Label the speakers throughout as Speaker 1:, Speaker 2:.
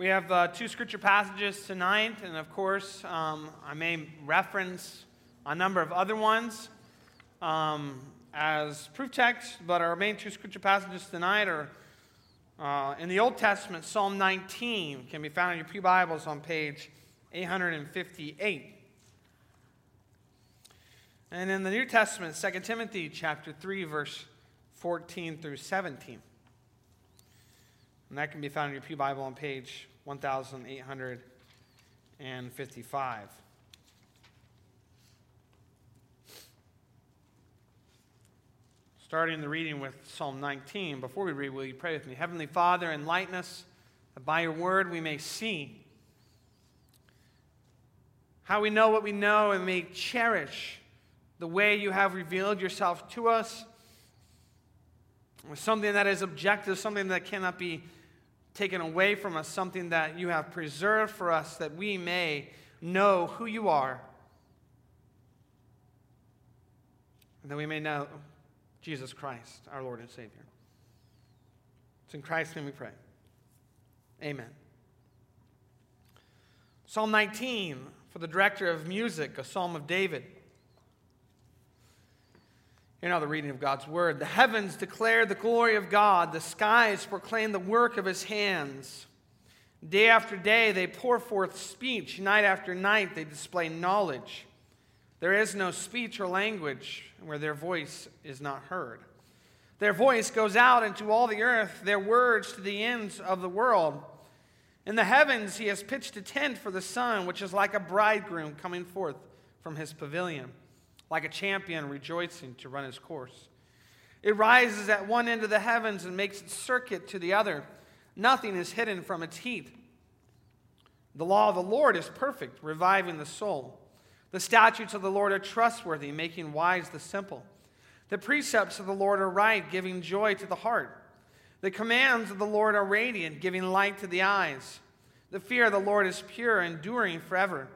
Speaker 1: We have uh, two scripture passages tonight, and of course, um, I may reference a number of other ones um, as proof text, but our main two scripture passages tonight are uh, in the Old Testament, Psalm 19 can be found in your Pew Bibles on page 858. And in the New Testament, 2 Timothy chapter 3, verse 14 through 17. And that can be found in your Pew Bible on page 1855. Starting the reading with Psalm 19. Before we read, will you pray with me? Heavenly Father, enlighten us that by your word we may see how we know what we know and may cherish the way you have revealed yourself to us. with Something that is objective, something that cannot be taken away from us, something that you have preserved for us that we may know who you are. And that we may know Jesus Christ, our Lord and Savior. It's in Christ's name we pray. Amen. Psalm 19 for the director of music, a psalm of David. Hear now the reading of God's word. The heavens declare the glory of God, the skies proclaim the work of his hands. Day after day they pour forth speech, night after night they display knowledge. There is no speech or language where their voice is not heard. Their voice goes out into all the earth, their words to the ends of the world. In the heavens he has pitched a tent for the sun, which is like a bridegroom coming forth from his pavilion like a champion rejoicing to run his course. It rises at one end of the heavens and makes its circuit to the other. Nothing is hidden from its heat. The law of the Lord is perfect, reviving the soul. The statutes of the Lord are trustworthy, making wise the simple. The precepts of the Lord are right, giving joy to the heart. The commands of the Lord are radiant, giving light to the eyes. The fear of the Lord is pure, enduring forever.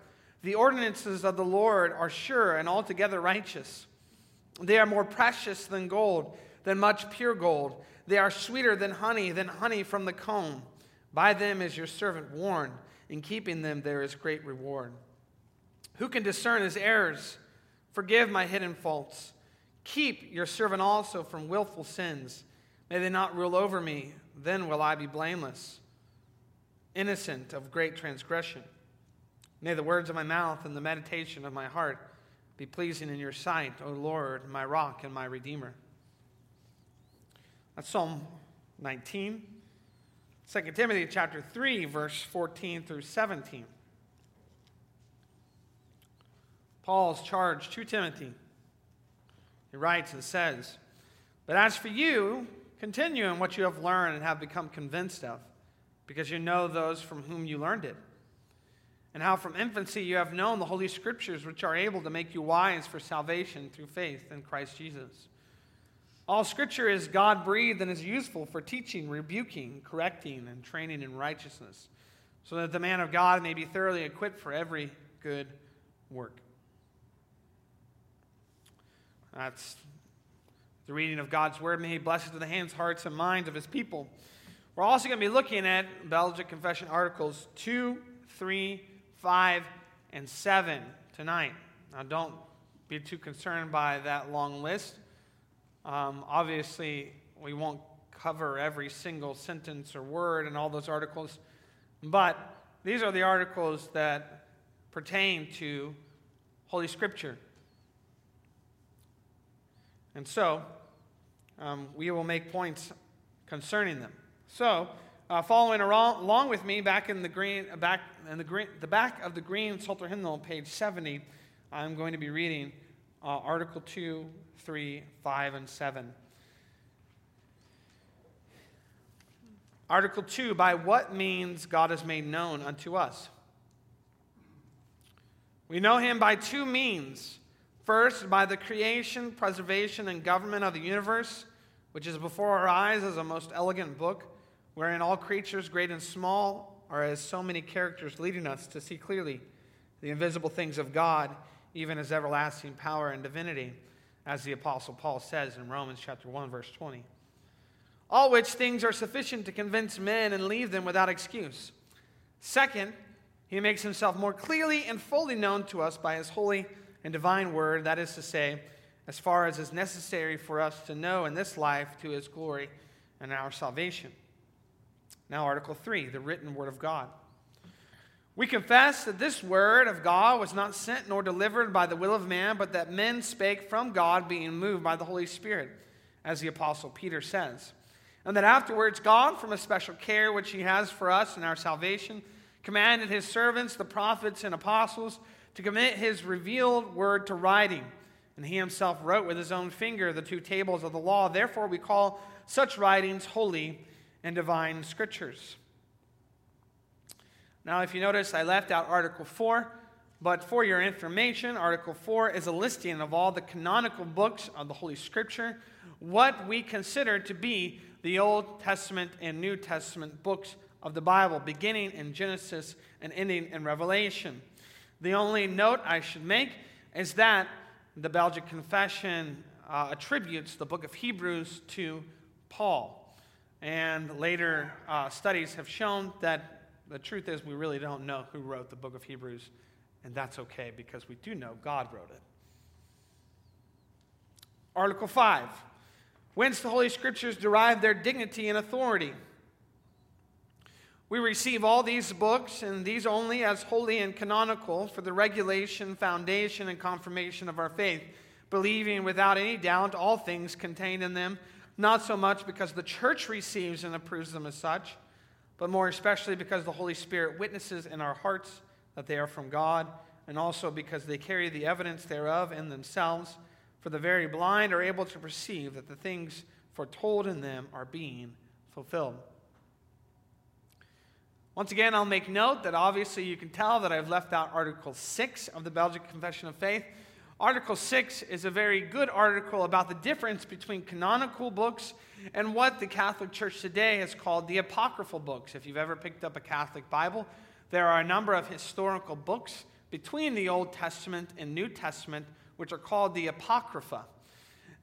Speaker 1: The ordinances of the Lord are sure and altogether righteous. They are more precious than gold, than much pure gold. They are sweeter than honey, than honey from the comb. By them is your servant warned. In keeping them, there is great reward. Who can discern his errors? Forgive my hidden faults. Keep your servant also from willful sins. May they not rule over me. Then will I be blameless, innocent of great transgression. May the words of my mouth and the meditation of my heart be pleasing in your sight, O Lord, my rock and my redeemer. That's Psalm 19. 2 Timothy chapter 3, verse 14 through 17. Paul's charge to Timothy. He writes and says, But as for you, continue in what you have learned and have become convinced of, because you know those from whom you learned it and how from infancy you have known the Holy Scriptures, which are able to make you wise for salvation through faith in Christ Jesus. All Scripture is God breathed and is useful for teaching, rebuking, correcting, and training in righteousness, so that the man of God may be thoroughly equipped for every good work. That's the reading of God's Word. May He bless it to the hands, hearts, and minds of His people. We're also going to be looking at Belgic Confession Articles 2, 3, 5, and 7 tonight. Now, don't be too concerned by that long list. Um, obviously, we won't cover every single sentence or word in all those articles, but these are the articles that pertain to Holy Scripture. And so, um, we will make points concerning them. So, uh, following along with me back in the green, back in the green, the back of the green Psalter hymnal, page 70, I'm going to be reading uh, Article 2, 3, 5, and 7. Article 2 By what means God is made known unto us? We know him by two means. First, by the creation, preservation, and government of the universe, which is before our eyes as a most elegant book wherein all creatures, great and small, are as so many characters leading us to see clearly the invisible things of God, even as everlasting power and divinity, as the Apostle Paul says in Romans chapter 1, verse 20. All which things are sufficient to convince men and leave them without excuse. Second, he makes himself more clearly and fully known to us by his holy and divine word, that is to say, as far as is necessary for us to know in this life to his glory and our salvation. Now, Article 3, the written word of God. We confess that this word of God was not sent nor delivered by the will of man, but that men spake from God, being moved by the Holy Spirit, as the Apostle Peter says. And that afterwards, God, from a special care which he has for us in our salvation, commanded his servants, the prophets and apostles, to commit his revealed word to writing. And he himself wrote with his own finger the two tables of the law. Therefore, we call such writings holy and divine scriptures. Now, if you notice, I left out Article 4, but for your information, Article 4 is a listing of all the canonical books of the Holy Scripture, what we consider to be the Old Testament and New Testament books of the Bible, beginning in Genesis and ending in Revelation. The only note I should make is that the Belgic Confession uh, attributes the book of Hebrews to Paul. And later uh, studies have shown that the truth is, we really don't know who wrote the book of Hebrews, and that's okay because we do know God wrote it. Article 5 Whence the Holy Scriptures derive their dignity and authority. We receive all these books, and these only as holy and canonical for the regulation, foundation, and confirmation of our faith, believing without any doubt all things contained in them, not so much because the church receives and approves them as such but more especially because the Holy Spirit witnesses in our hearts that they are from God, and also because they carry the evidence thereof in themselves. For the very blind are able to perceive that the things foretold in them are being fulfilled. Once again, I'll make note that obviously you can tell that I've left out Article 6 of the Belgic Confession of Faith. Article 6 is a very good article about the difference between canonical books and what the Catholic Church today has called the apocryphal books. If you've ever picked up a Catholic Bible, there are a number of historical books between the Old Testament and New Testament which are called the Apocrypha.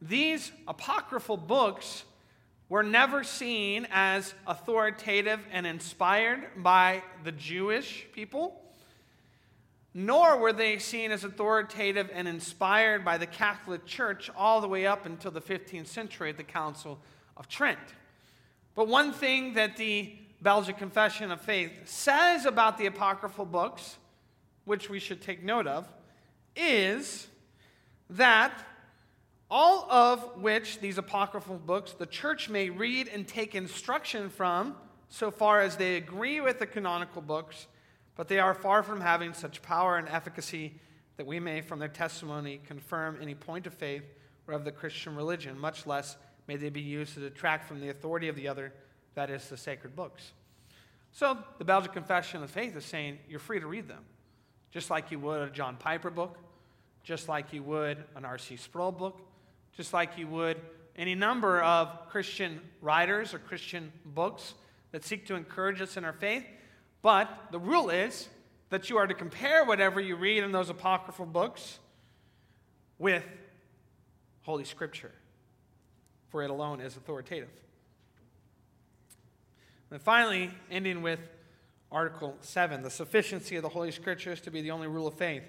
Speaker 1: These apocryphal books were never seen as authoritative and inspired by the Jewish people nor were they seen as authoritative and inspired by the Catholic Church all the way up until the 15th century at the Council of Trent. But one thing that the Belgic Confession of Faith says about the apocryphal books, which we should take note of, is that all of which these apocryphal books the church may read and take instruction from, so far as they agree with the canonical books but they are far from having such power and efficacy that we may, from their testimony, confirm any point of faith or of the Christian religion, much less may they be used to detract from the authority of the other, that is, the sacred books. So the Belgic Confession of Faith is saying you're free to read them, just like you would a John Piper book, just like you would an R.C. Sproul book, just like you would any number of Christian writers or Christian books that seek to encourage us in our faith. But the rule is that you are to compare whatever you read in those apocryphal books with Holy Scripture, for it alone is authoritative. And finally, ending with Article 7 the sufficiency of the Holy Scriptures to be the only rule of faith.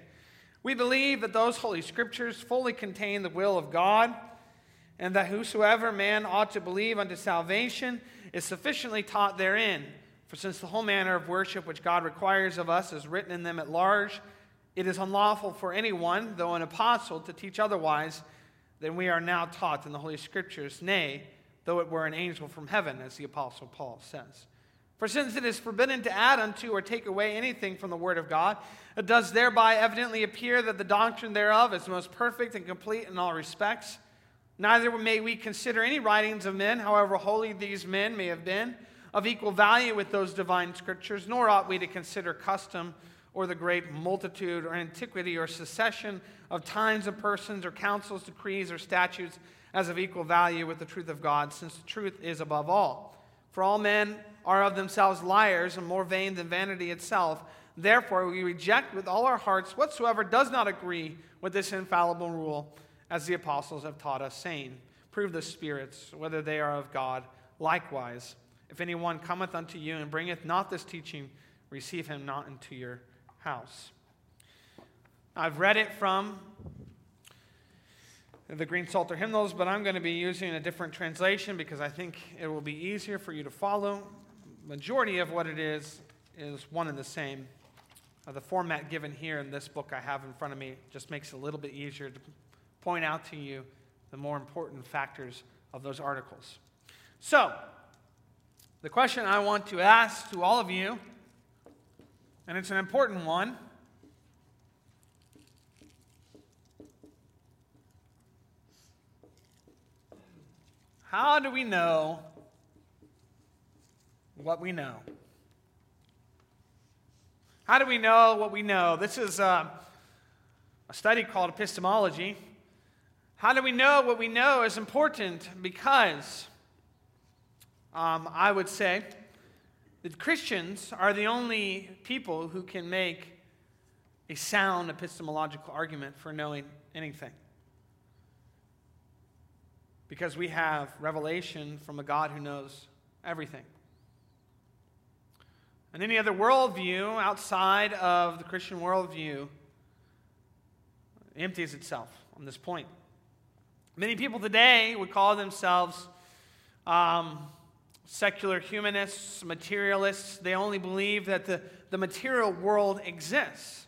Speaker 1: We believe that those Holy Scriptures fully contain the will of God, and that whosoever man ought to believe unto salvation is sufficiently taught therein for since the whole manner of worship which God requires of us is written in them at large, it is unlawful for anyone, though an apostle, to teach otherwise than we are now taught in the Holy Scriptures, nay, though it were an angel from heaven, as the apostle Paul says. For since it is forbidden to add unto or take away anything from the Word of God, it does thereby evidently appear that the doctrine thereof is most perfect and complete in all respects. Neither may we consider any writings of men, however holy these men may have been, of equal value with those divine scriptures, nor ought we to consider custom or the great multitude or antiquity or succession of times of persons or councils, decrees, or statutes as of equal value with the truth of God, since the truth is above all. For all men are of themselves liars and more vain than vanity itself. Therefore, we reject with all our hearts whatsoever does not agree with this infallible rule, as the apostles have taught us, saying, Prove the spirits, whether they are of God. Likewise, if anyone cometh unto you and bringeth not this teaching, receive him not into your house. I've read it from the Green Psalter hymnals, but I'm going to be using a different translation because I think it will be easier for you to follow. Majority of what it is is one and the same. Uh, the format given here in this book I have in front of me just makes it a little bit easier to point out to you the more important factors of those articles. So, the question I want to ask to all of you, and it's an important one. How do we know what we know? How do we know what we know? This is a, uh, a study called epistemology. How do we know what we know is important because um, I would say that Christians are the only people who can make a sound epistemological argument for knowing anything. Because we have revelation from a God who knows everything. And any other worldview outside of the Christian worldview empties itself on this point. Many people today would call themselves um, secular humanists, materialists. They only believe that the, the material world exists.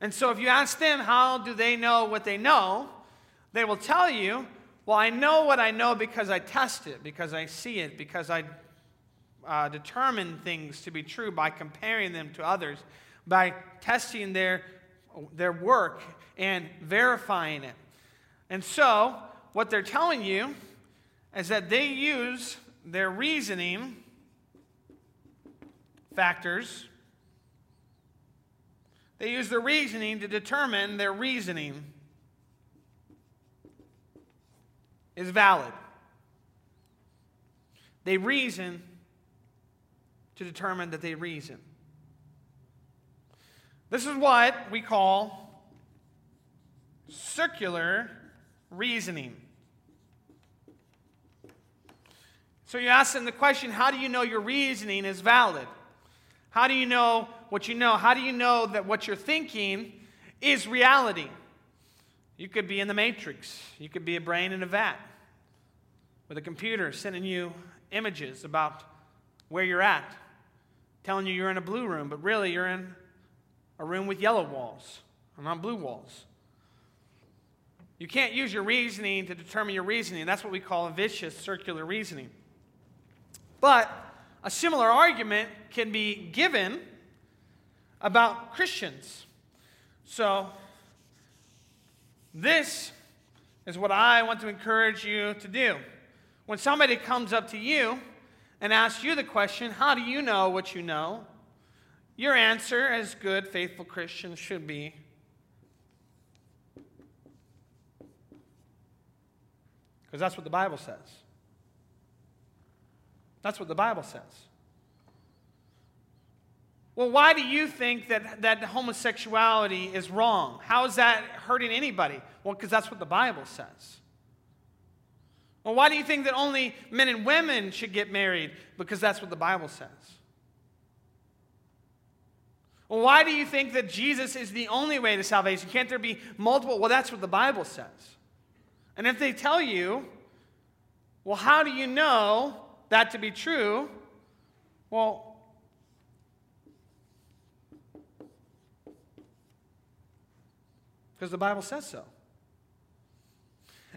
Speaker 1: And so if you ask them how do they know what they know, they will tell you, well, I know what I know because I test it, because I see it, because I uh, determine things to be true by comparing them to others, by testing their, their work and verifying it. And so, what they're telling you is that they use their reasoning factors, they use their reasoning to determine their reasoning is valid. They reason to determine that they reason. This is what we call circular reasoning. So you ask them the question how do you know your reasoning is valid? How do you know what you know? How do you know that what you're thinking is reality? You could be in the matrix, you could be a brain in a vat with a computer sending you images about where you're at telling you you're in a blue room, but really you're in a room with yellow walls and not blue walls. You can't use your reasoning to determine your reasoning. That's what we call a vicious circular reasoning. But a similar argument can be given about Christians. So, this is what I want to encourage you to do. When somebody comes up to you and asks you the question, How do you know what you know? Your answer, as good, faithful Christians, should be because that's what the Bible says. That's what the Bible says. Well, why do you think that, that homosexuality is wrong? How is that hurting anybody? Well, because that's what the Bible says. Well, why do you think that only men and women should get married? Because that's what the Bible says. Well, why do you think that Jesus is the only way to salvation? Can't there be multiple? Well, that's what the Bible says. And if they tell you, well, how do you know that to be true? Well, because the Bible says so.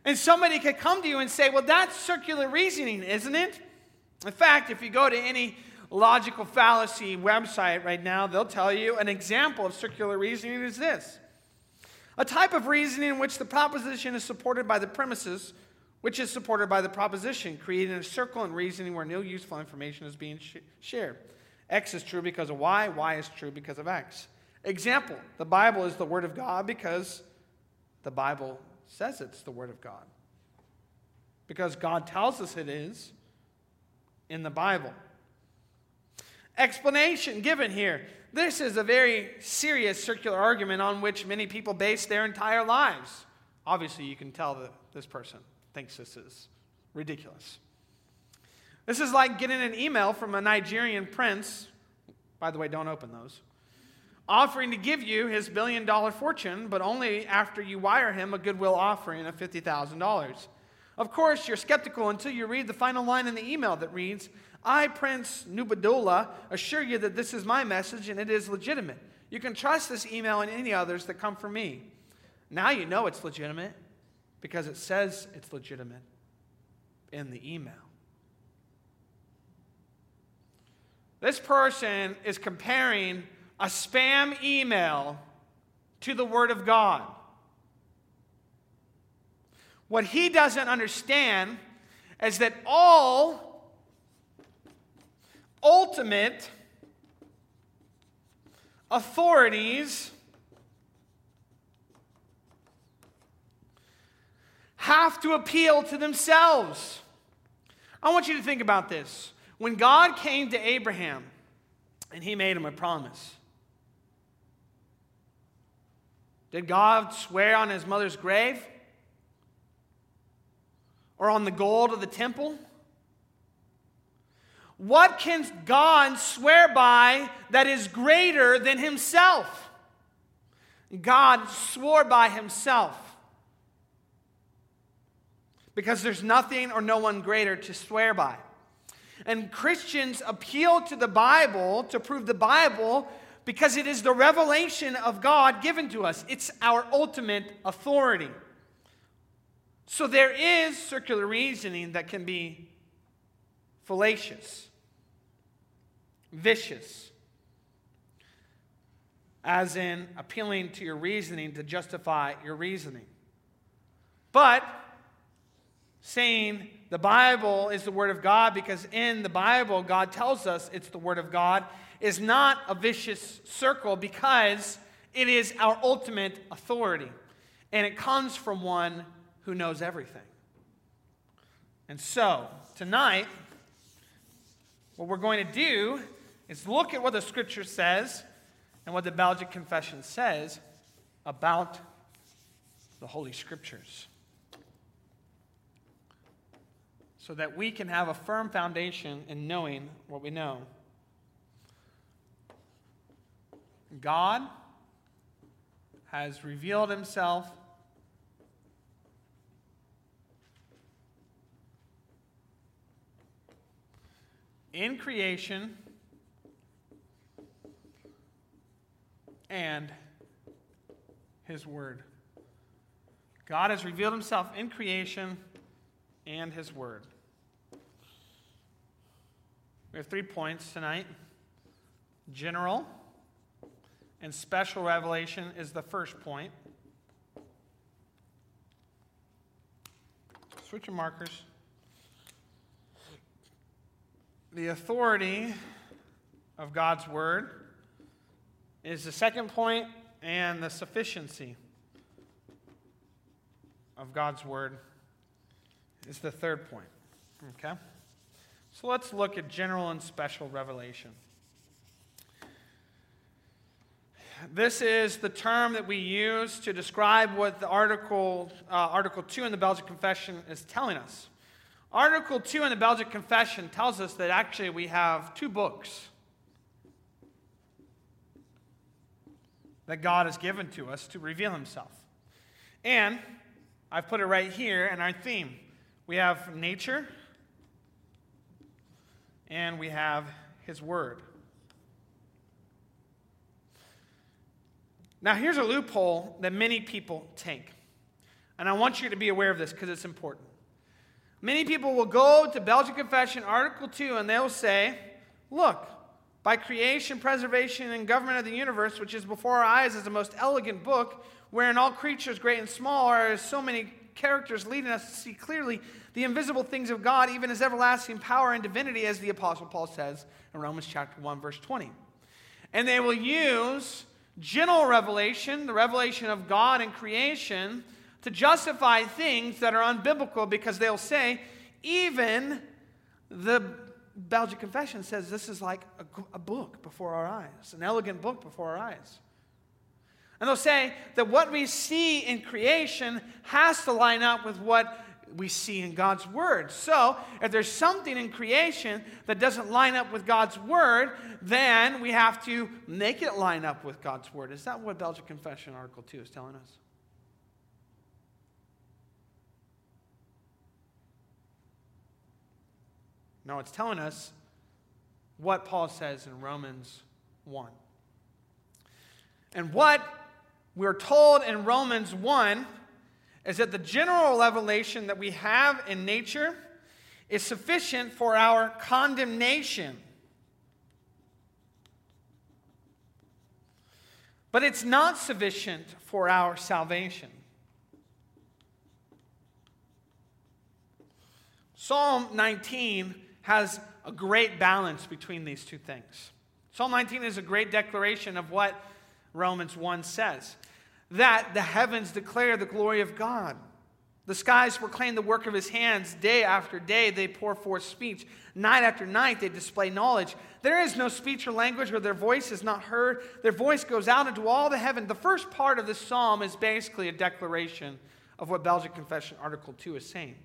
Speaker 1: And somebody could come to you and say, well, that's circular reasoning, isn't it? In fact, if you go to any logical fallacy website right now, they'll tell you an example of circular reasoning is this a type of reasoning in which the proposition is supported by the premises, which is supported by the proposition, creating a circle in reasoning where no useful information is being sh- shared. X is true because of Y, Y is true because of X. Example the Bible is the Word of God because the Bible says it's the Word of God. Because God tells us it is in the Bible. Explanation given here. This is a very serious circular argument on which many people base their entire lives. Obviously, you can tell that this person thinks this is ridiculous. This is like getting an email from a Nigerian prince By the way, don't open those. Offering to give you his billion dollar fortune, but only after you wire him a goodwill offering of $50,000. Of course, you're skeptical until you read the final line in the email that reads, I, Prince Nubadola, assure you that this is my message and it is legitimate. You can trust this email and any others that come from me. Now you know it's legitimate because it says it's legitimate in the email. This person is comparing a spam email to the Word of God. What he doesn't understand is that all ultimate authorities have to appeal to themselves. I want you to think about this. When God came to Abraham and he made him a promise, did God swear on his mother's grave? Or on the gold of the temple? What can God swear by that is greater than himself? God swore by himself because there's nothing or no one greater to swear by. And Christians appeal to the Bible to prove the Bible because it is the revelation of God given to us. It's our ultimate authority. So there is circular reasoning that can be fallacious, vicious, as in appealing to your reasoning to justify your reasoning. But saying the Bible is the Word of God because in the Bible, God tells us it's the Word of God, is not a vicious circle because it is our ultimate authority. And it comes from one who knows everything. And so, tonight, what we're going to do is look at what the Scripture says and what the Belgic Confession says about the Holy Scriptures so that we can have a firm foundation in knowing what we know. God has revealed himself in creation and his word. God has revealed himself in creation and his word. We have three points tonight general and special revelation is the first point. Switch your markers. The authority of God's word is the second point, and the sufficiency of God's word is the third point. Okay? So let's look at general and special revelation. This is the term that we use to describe what the article, uh, article 2 in the Belgic Confession is telling us. Article 2 in the Belgic Confession tells us that actually we have two books that God has given to us to reveal Himself. And I've put it right here in our theme. We have nature and we have his word. Now, here's a loophole that many people take. And I want you to be aware of this because it's important. Many people will go to Belgic Confession, Article 2, and they'll say, Look, by creation, preservation, and government of the universe, which is before our eyes as the most elegant book, wherein all creatures, great and small, are so many characters leading us to see clearly the invisible things of God, even his everlasting power and divinity, as the Apostle Paul says in Romans chapter 1, verse 20. And they will use general revelation, the revelation of God and creation, to justify things that are unbiblical because they'll say, even the Belgic Confession says this is like a, a book before our eyes, an elegant book before our eyes. And they'll say that what we see in creation has to line up with what we see in God's Word. So, if there's something in creation that doesn't line up with God's Word, then we have to make it line up with God's Word. Is that what Belgic Confession Article 2 is telling us? No, it's telling us what Paul says in Romans 1. And what we're told in Romans 1 is that the general revelation that we have in nature is sufficient for our condemnation. But it's not sufficient for our salvation. Psalm 19 has a great balance between these two things. Psalm 19 is a great declaration of what Romans 1 says that the heavens declare the glory of God. The skies proclaim the work of his hands. Day after day, they pour forth speech. Night after night, they display knowledge. There is no speech or language where their voice is not heard. Their voice goes out into all the heaven. The first part of this psalm is basically a declaration of what Belgic Confession Article 2 is saying.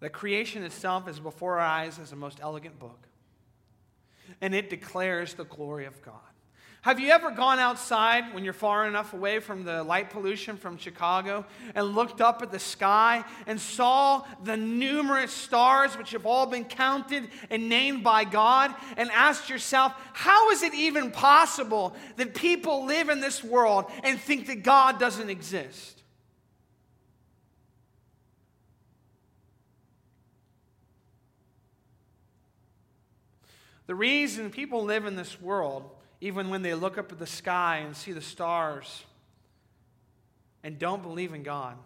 Speaker 1: That creation itself is before our eyes as a most elegant book, and it declares the glory of God. Have you ever gone outside when you're far enough away from the light pollution from Chicago and looked up at the sky and saw the numerous stars which have all been counted and named by God and asked yourself, how is it even possible that people live in this world and think that God doesn't exist? The reason people live in this world even when they look up at the sky and see the stars and don't believe in God.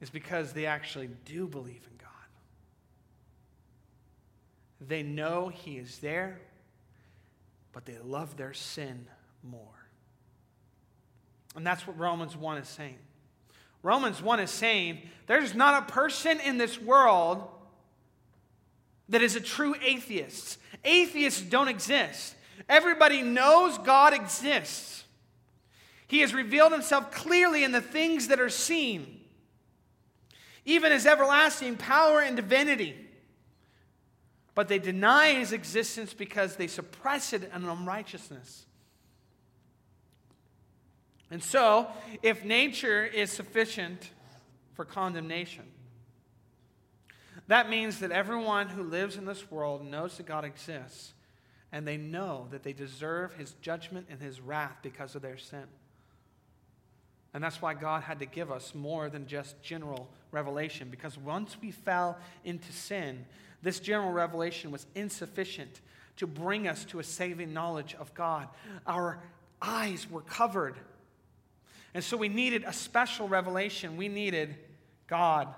Speaker 1: Is because they actually do believe in God. They know He is there, but they love their sin more. And that's what Romans 1 is saying. Romans 1 is saying there's not a person in this world that is a true atheist. Atheists don't exist. Everybody knows God exists. He has revealed himself clearly in the things that are seen, even his everlasting power and divinity. But they deny his existence because they suppress it in unrighteousness. And so, if nature is sufficient for condemnation, that means that everyone who lives in this world knows that God exists, and they know that they deserve his judgment and his wrath because of their sin. And that's why God had to give us more than just general revelation, because once we fell into sin, this general revelation was insufficient to bring us to a saving knowledge of God. Our eyes were covered. And so we needed a special revelation. We needed God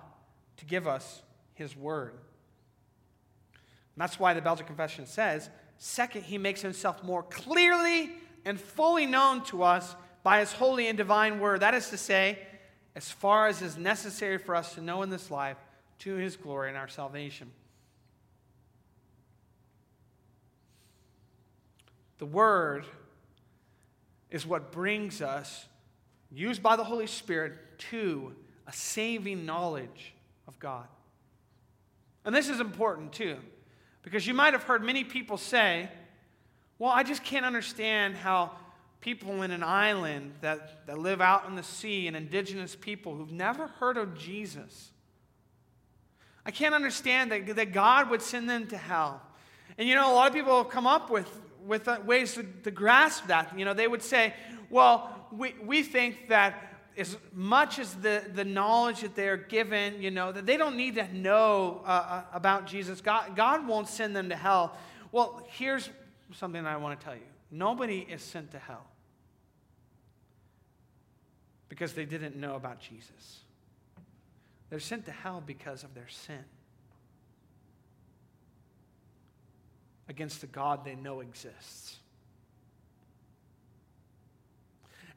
Speaker 1: to give us his word. And that's why the Belgic Confession says, second, he makes himself more clearly and fully known to us by his holy and divine word. That is to say, as far as is necessary for us to know in this life, to his glory and our salvation. The Word is what brings us, used by the Holy Spirit, to a saving knowledge of God. And this is important too, because you might have heard many people say, well, I just can't understand how people in an island that, that live out in the sea and indigenous people who've never heard of Jesus, I can't understand that, that God would send them to hell. And you know, a lot of people have come up with, with ways to, to grasp that. You know, they would say, well, we, we think that as much as the, the knowledge that they're given, you know, that they don't need to know uh, uh, about Jesus. God, God won't send them to hell. Well, here's something I want to tell you nobody is sent to hell because they didn't know about Jesus. They're sent to hell because of their sin against the God they know exists.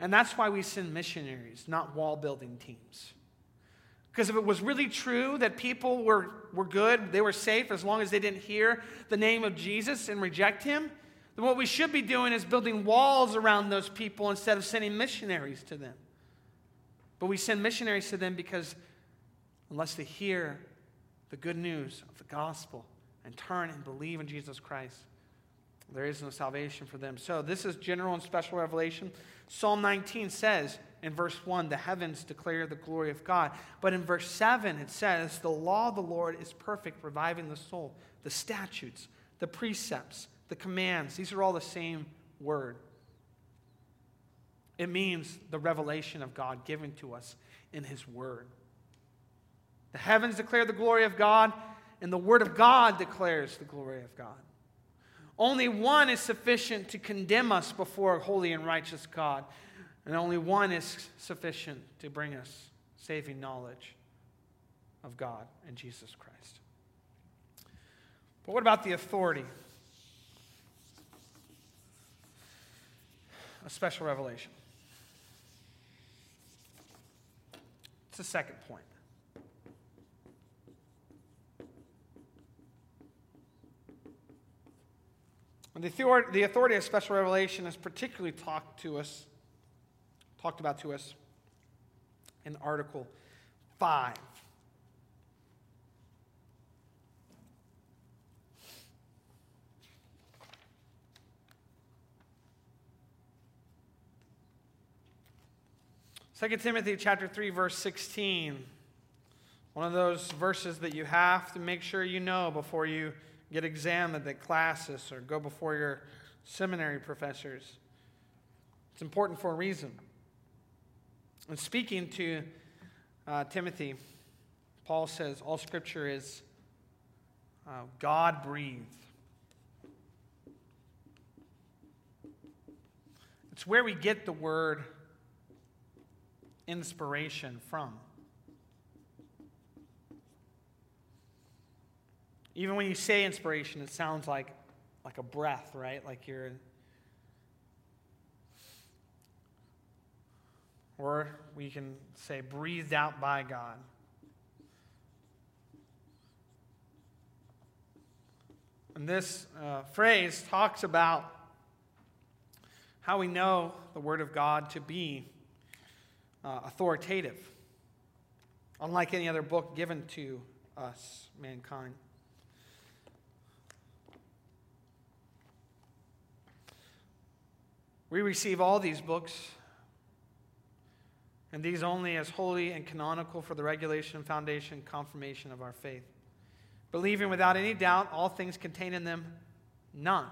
Speaker 1: And that's why we send missionaries, not wall building teams. Because if it was really true that people were, were good, they were safe as long as they didn't hear the name of Jesus and reject him, then what we should be doing is building walls around those people instead of sending missionaries to them. But we send missionaries to them because unless they hear the good news of the gospel and turn and believe in Jesus Christ, there is no salvation for them. So, this is general and special revelation. Psalm 19 says in verse 1, the heavens declare the glory of God. But in verse 7, it says, the law of the Lord is perfect, reviving the soul. The statutes, the precepts, the commands, these are all the same word. It means the revelation of God given to us in His Word. The heavens declare the glory of God, and the Word of God declares the glory of God. Only one is sufficient to condemn us before a holy and righteous God, and only one is sufficient to bring us saving knowledge of God and Jesus Christ. But what about the authority? A special revelation. It's the second point. The authority, the authority of special revelation is particularly talked to us, talked about to us in Article 5. Second Timothy chapter 3 verse 16. One of those verses that you have to make sure you know before you get examined at classis or go before your seminary professors. It's important for a reason. And speaking to uh, Timothy, Paul says all scripture is uh, God breathed. It's where we get the word inspiration from. Even when you say inspiration, it sounds like, like a breath, right? Like you're. Or we can say breathed out by God. And this uh, phrase talks about how we know the Word of God to be uh, authoritative, unlike any other book given to us, mankind. We receive all these books, and these only as holy and canonical for the regulation, foundation, confirmation of our faith. Believing without any doubt all things contained in them, none.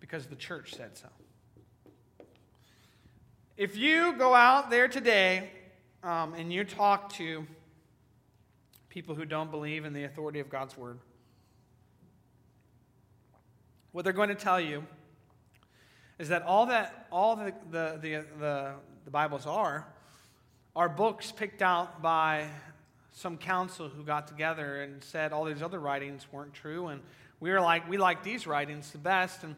Speaker 1: Because the church said so. If you go out there today um, and you talk to people who don't believe in the authority of God's word, what they're going to tell you is that all that all the, the, the, the, the Bibles are are books picked out by some council who got together and said all these other writings weren't true, and we were like, we like these writings the best. And,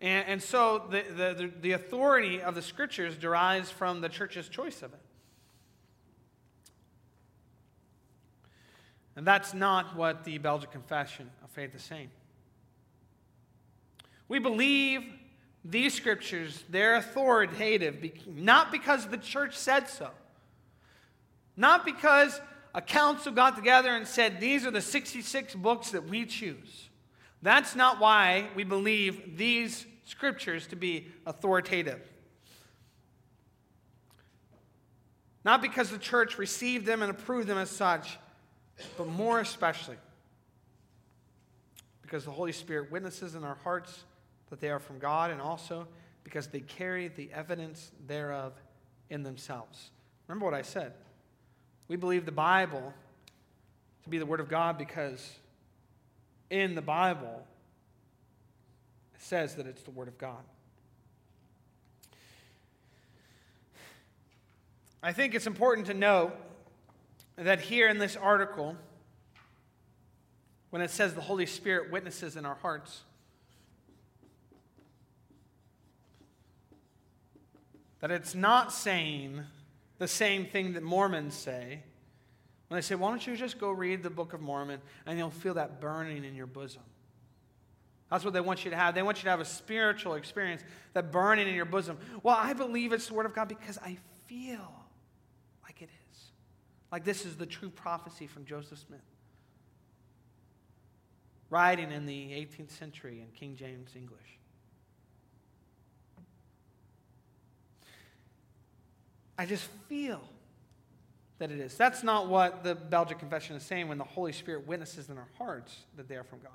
Speaker 1: and, and so the, the, the authority of the scriptures derives from the church's choice of it. And that's not what the Belgic Confession of Faith is saying. We believe these scriptures, they're authoritative, not because the church said so, not because a council got together and said, These are the 66 books that we choose. That's not why we believe these scriptures to be authoritative. Not because the church received them and approved them as such, but more especially because the Holy Spirit witnesses in our hearts that they are from God, and also because they carry the evidence thereof in themselves. Remember what I said. We believe the Bible to be the Word of God because in the Bible it says that it's the Word of God. I think it's important to note that here in this article, when it says the Holy Spirit witnesses in our hearts, that it's not saying the same thing that Mormons say when they say, Why don't you just go read the Book of Mormon and you'll feel that burning in your bosom? That's what they want you to have. They want you to have a spiritual experience, that burning in your bosom. Well, I believe it's the Word of God because I feel like it is. Like this is the true prophecy from Joseph Smith, writing in the 18th century in King James English. I just feel that it is. That's not what the Belgic Confession is saying when the Holy Spirit witnesses in our hearts that they are from God.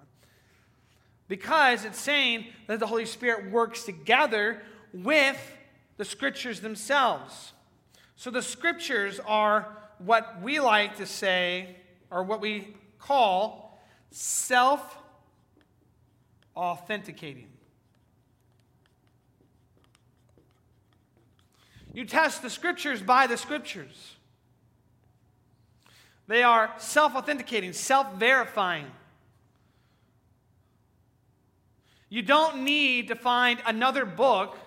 Speaker 1: Because it's saying that the Holy Spirit works together with the scriptures themselves. So the scriptures are what we like to say, or what we call self authenticating. You test the scriptures by the scriptures. They are self authenticating, self verifying. You don't need to find another book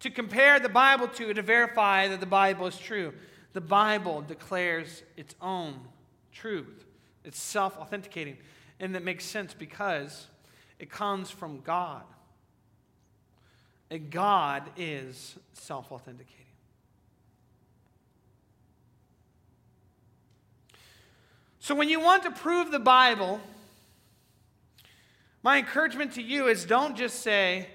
Speaker 1: to compare the Bible to to verify that the Bible is true. The Bible declares its own truth, it's self authenticating. And that makes sense because it comes from God. And God is self authenticating. So when you want to prove the Bible, my encouragement to you is don't just say,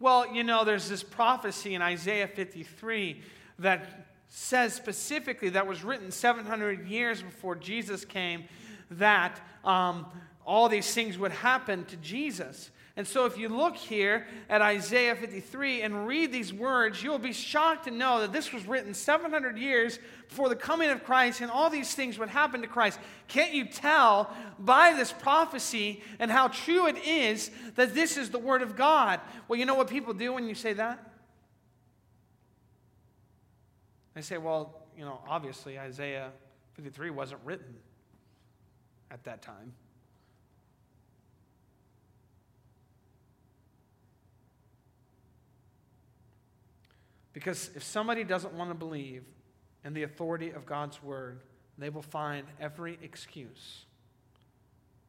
Speaker 1: well, you know, there's this prophecy in Isaiah 53 that says specifically that was written 700 years before Jesus came that um, all these things would happen to Jesus. And so, if you look here at Isaiah 53 and read these words, you will be shocked to know that this was written 700 years before the coming of Christ and all these things would happen to Christ. Can't you tell by this prophecy and how true it is that this is the Word of God? Well, you know what people do when you say that? They say, well, you know, obviously Isaiah 53 wasn't written at that time. Because if somebody doesn't want to believe in the authority of God's word, they will find every excuse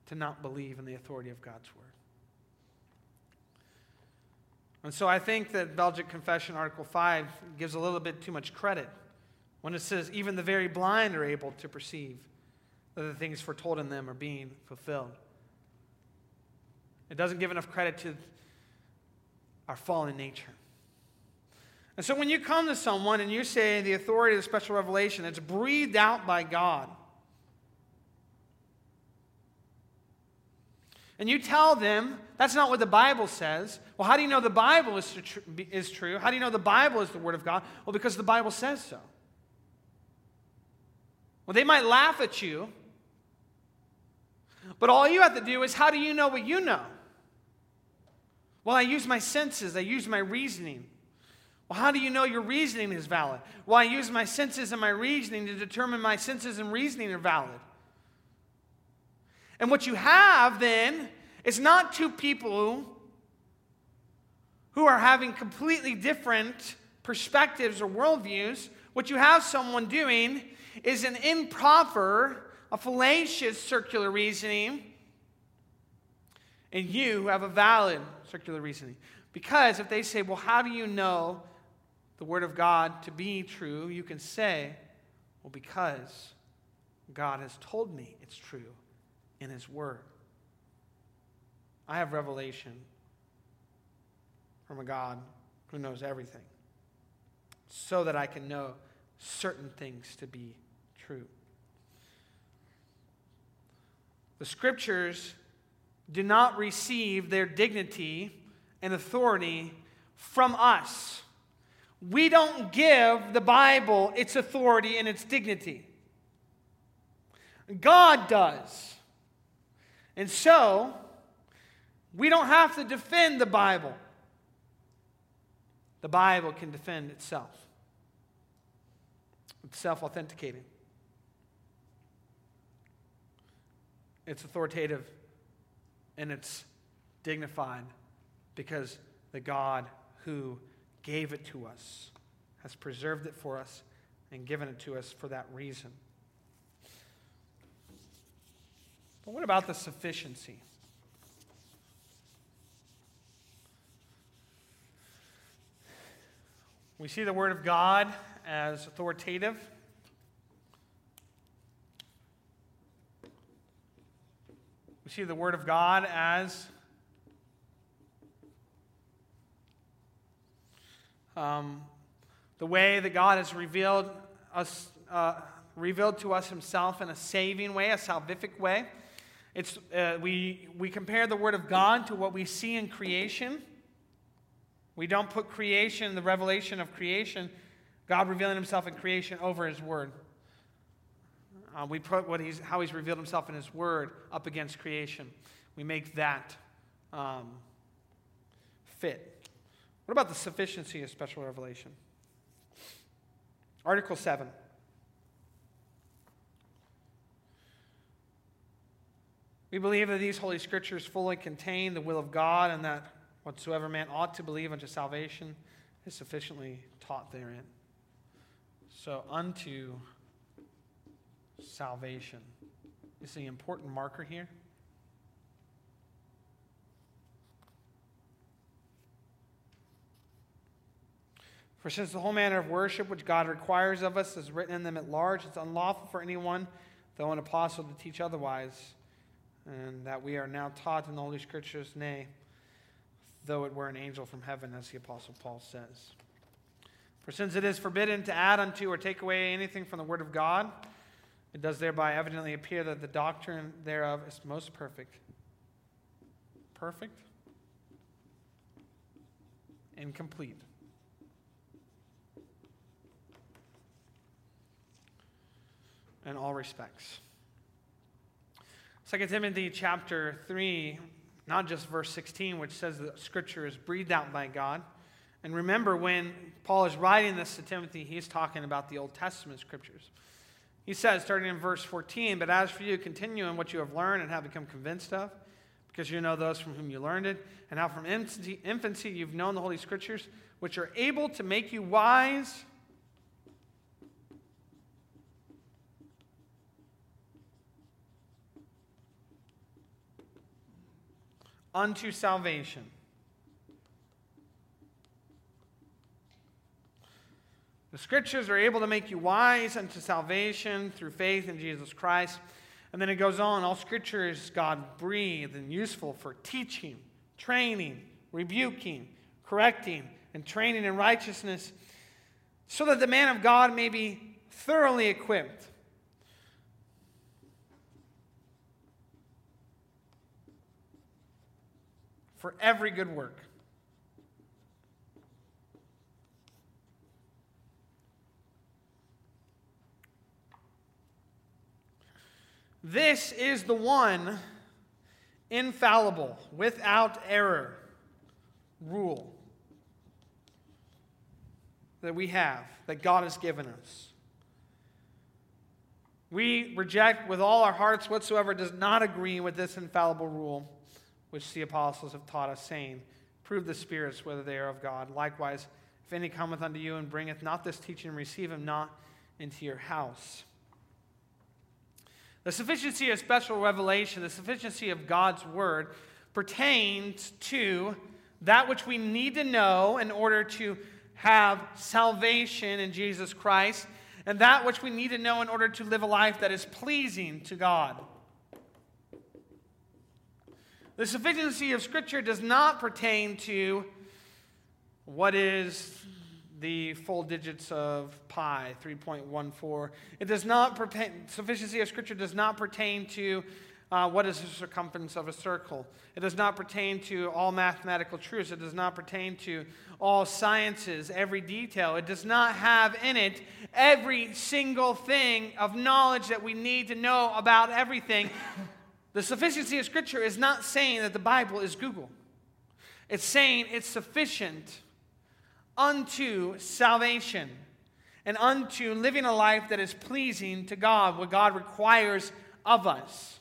Speaker 1: to not believe in the authority of God's word. And so I think that Belgic Confession, Article 5, gives a little bit too much credit when it says, even the very blind are able to perceive that the things foretold in them are being fulfilled. It doesn't give enough credit to our fallen nature. And so when you come to someone and you say the authority of the special revelation, it's breathed out by God. And you tell them that's not what the Bible says. Well, how do you know the Bible is, is true? How do you know the Bible is the Word of God? Well, because the Bible says so. Well, they might laugh at you, but all you have to do is how do you know what you know? Well, I use my senses, I use my reasoning. Well, how do you know your reasoning is valid? Well, I use my senses and my reasoning to determine my senses and reasoning are valid. And what you have then is not two people who are having completely different perspectives or worldviews. What you have someone doing is an improper, a fallacious circular reasoning, and you have a valid circular reasoning. Because if they say, well, how do you know the Word of God to be true, you can say, well, because God has told me it's true in His Word. I have revelation from a God who knows everything so that I can know certain things to be true. The scriptures do not receive their dignity and authority from us. We don't give the Bible its authority and its dignity. God does. And so, we don't have to defend the Bible. The Bible can defend itself. It's self authenticating, it's authoritative, and it's dignified because the God who gave it to us, has preserved it for us, and given it to us for that reason. But what about the sufficiency? We see the Word of God as authoritative. We see the Word of God as um, the way that God has revealed us, uh, revealed to us Himself in a saving way, a salvific way. It's, uh, we, we compare the Word of God to what we see in creation. We don't put creation, the revelation of creation, God revealing himself in creation over his word. Uh, we put what he's, how he's revealed himself in his word up against creation. We make that um, fit. What about the sufficiency of special revelation? Article 7. We believe that these Holy Scriptures fully contain the will of God and that Whatsoever man ought to believe unto salvation is sufficiently taught therein. So, unto salvation is the important marker here. For since the whole manner of worship which God requires of us is written in them at large, it's unlawful for anyone, though an apostle, to teach otherwise, and that we are now taught in the Holy Scriptures, nay, though it were an angel from heaven, as the Apostle Paul says. For since it is forbidden to add unto or take away anything from the Word of God, it does thereby evidently appear that the doctrine thereof is most perfect. Perfect? Incomplete. In all respects. 2 Timothy chapter 3 not just verse 16, which says that Scripture is breathed out by God. And remember, when Paul is writing this to Timothy, he's talking about the Old Testament Scriptures. He says, starting in verse 14, But as for you, continue in what you have learned and have become convinced of, because you know those from whom you learned it, and how from infancy you've known the Holy Scriptures, which are able to make you wise unto salvation. The scriptures are able to make you wise unto salvation through faith in Jesus Christ. And then it goes on all scripture is God breathed and useful for teaching, training, rebuking, correcting, and training in righteousness, so that the man of God may be thoroughly equipped for every good work. This is the one infallible, without error rule that we have, that God has given us. We reject with all our hearts whatsoever does not agree with this infallible rule which the apostles have taught us, saying, Prove the spirits whether they are of God. Likewise, if any cometh unto you and bringeth not this teaching, receive him not into your house. The sufficiency of special revelation, the sufficiency of God's word, pertains to that which we need to know in order to have salvation in Jesus Christ, and that which we need to know in order to live a life that is pleasing to God. The sufficiency of Scripture does not pertain to what is the full digits of pi, 3.14. It does not pertain, sufficiency of Scripture does not pertain to uh, what is the circumference of a circle. It does not pertain to all mathematical truths. It does not pertain to all sciences, every detail. It does not have in it every single thing of knowledge that we need to know about everything. The sufficiency of Scripture is not saying that the Bible is Google, it's saying it's sufficient unto salvation and unto living a life that is pleasing to God, what God requires of us.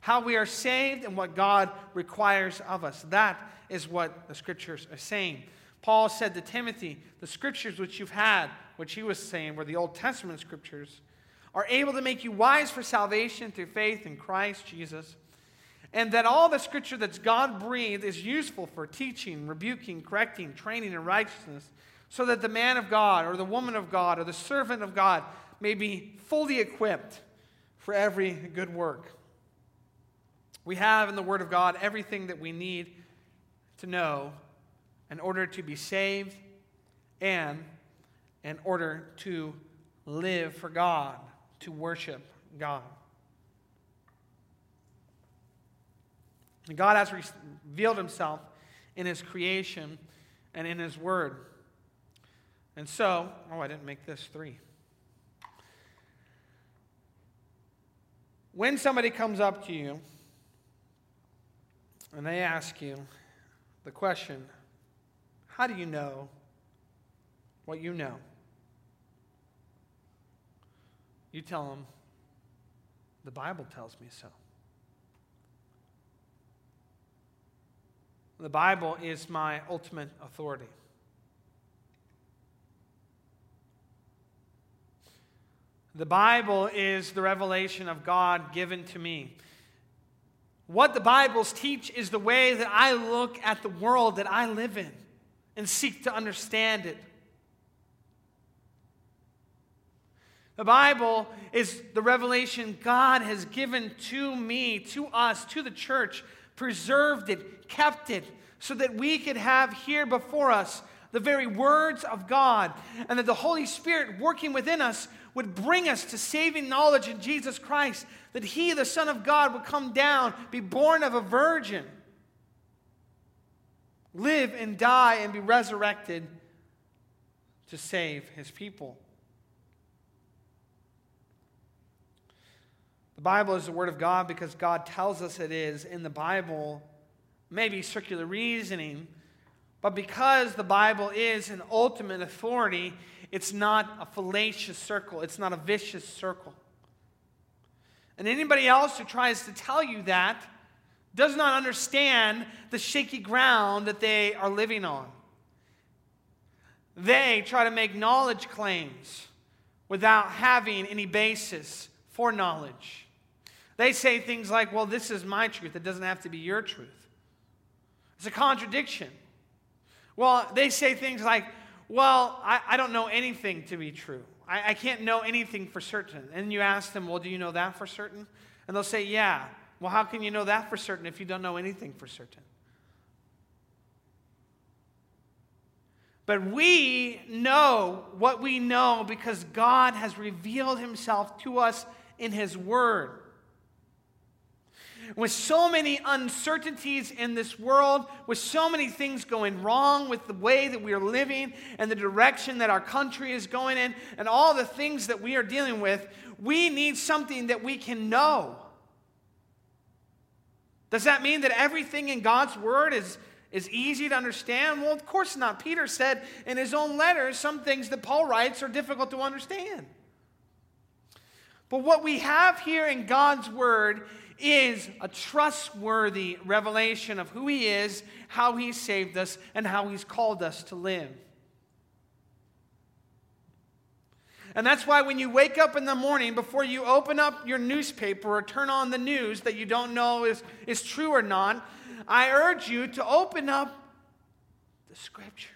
Speaker 1: How we are saved and what God requires of us. That is what the scriptures are saying. Paul said to Timothy, The scriptures which you've had, which he was saying were the Old Testament scriptures, are able to make you wise for salvation through faith in Christ Jesus. And that all the scripture that's God breathed is useful for teaching, rebuking, correcting, training in righteousness, so that the man of God or the woman of God or the servant of God may be fully equipped for every good work. We have in the Word of God everything that we need to know in order to be saved and in order to live for God, to worship God. And God has revealed himself in his creation and in his word. And so, oh, I didn't make this three. When somebody comes up to you and they ask you the question, How do you know what you know? You tell them, The Bible tells me so. The Bible is my ultimate authority. The Bible is the revelation of God given to me. What the Bibles teach is the way that I look at the world that I live in and seek to understand it. The Bible is the revelation God has given to me, to us, to the church, preserved it, kept it, so that we could have here before us the very words of God, and that the Holy Spirit working within us would bring us to saving knowledge in Jesus Christ, that He, the Son of God, would come down, be born of a virgin, live and die, and be resurrected to save His people. The Bible is the Word of God because God tells us it is. In the Bible, maybe circular reasoning but because the Bible is an ultimate authority, it's not a fallacious circle, it's not a vicious circle. And anybody else who tries to tell you that does not understand the shaky ground that they are living on. They try to make knowledge claims without having any basis for knowledge. They say things like, well, this is my truth, it doesn't have to be your truth. It's a contradiction. Well, they say things like, well, I, I don't know anything to be true. I, I can't know anything for certain. And you ask them, well, do you know that for certain? And they'll say, yeah. Well, how can you know that for certain if you don't know anything for certain? But we know what we know because God has revealed himself to us in his word. With so many uncertainties in this world, with so many things going wrong with the way that we are living and the direction that our country is going in, and all the things that we are dealing with, we need something that we can know. Does that mean that everything in God's Word is, is easy to understand? Well, of course not. Peter said in his own letters some things that Paul writes are difficult to understand. But what we have here in God's Word is a trustworthy revelation of who He is, how He saved us, and how He's called us to live. And that's why when you wake up in the morning, before you open up your newspaper or turn on the news that you don't know is, is true or not, I urge you to open up the scriptures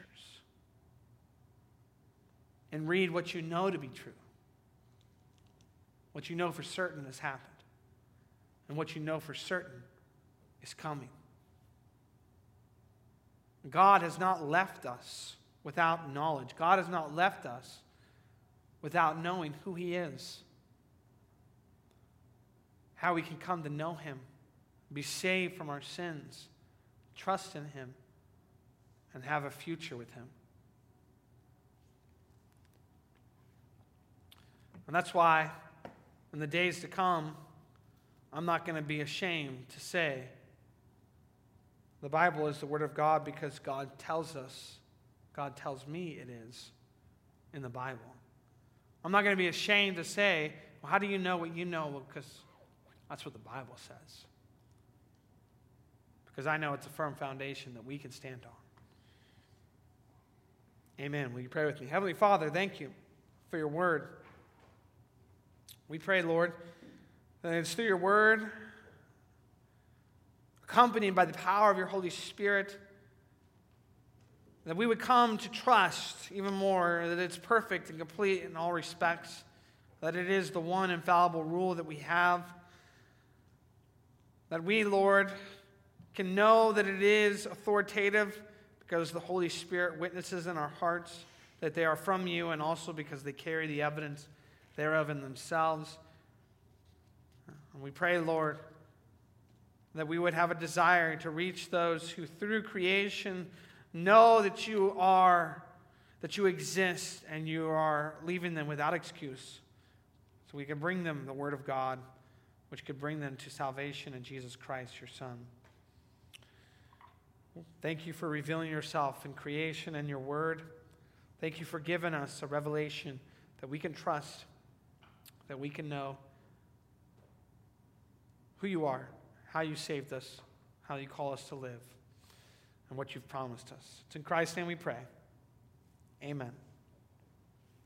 Speaker 1: and read what you know to be true, what you know for certain has happened and what you know for certain is coming. God has not left us without knowledge. God has not left us without knowing who He is, how we can come to know Him, be saved from our sins, trust in Him, and have a future with Him. And that's why, in the days to come, I'm not going to be ashamed to say the Bible is the Word of God because God tells us, God tells me it is in the Bible. I'm not going to be ashamed to say, well, how do you know what you know? Because that's what the Bible says. Because I know it's a firm foundation that we can stand on. Amen. Will you pray with me? Heavenly Father, thank you for your word. We pray, Lord that it's through your word, accompanied by the power of your Holy Spirit, That we would come to trust even more that it's perfect and complete in all respects, that it is the one infallible rule that we have. That we, Lord, can know that it is authoritative because the Holy Spirit witnesses in our hearts that they are from you, and also because they carry the evidence thereof in themselves. And we pray, Lord, that we would have a desire to reach those who through creation know that you are, that you exist, and you are leaving them without excuse. So we can bring them the Word of God, which could bring them to salvation in Jesus Christ, your Son. Thank you for revealing yourself in creation and your Word. Thank you for giving us a revelation that we can trust, that we can know who you are, how you saved us, how you call us to live, and what you've promised us. It's in Christ's name we pray. Amen.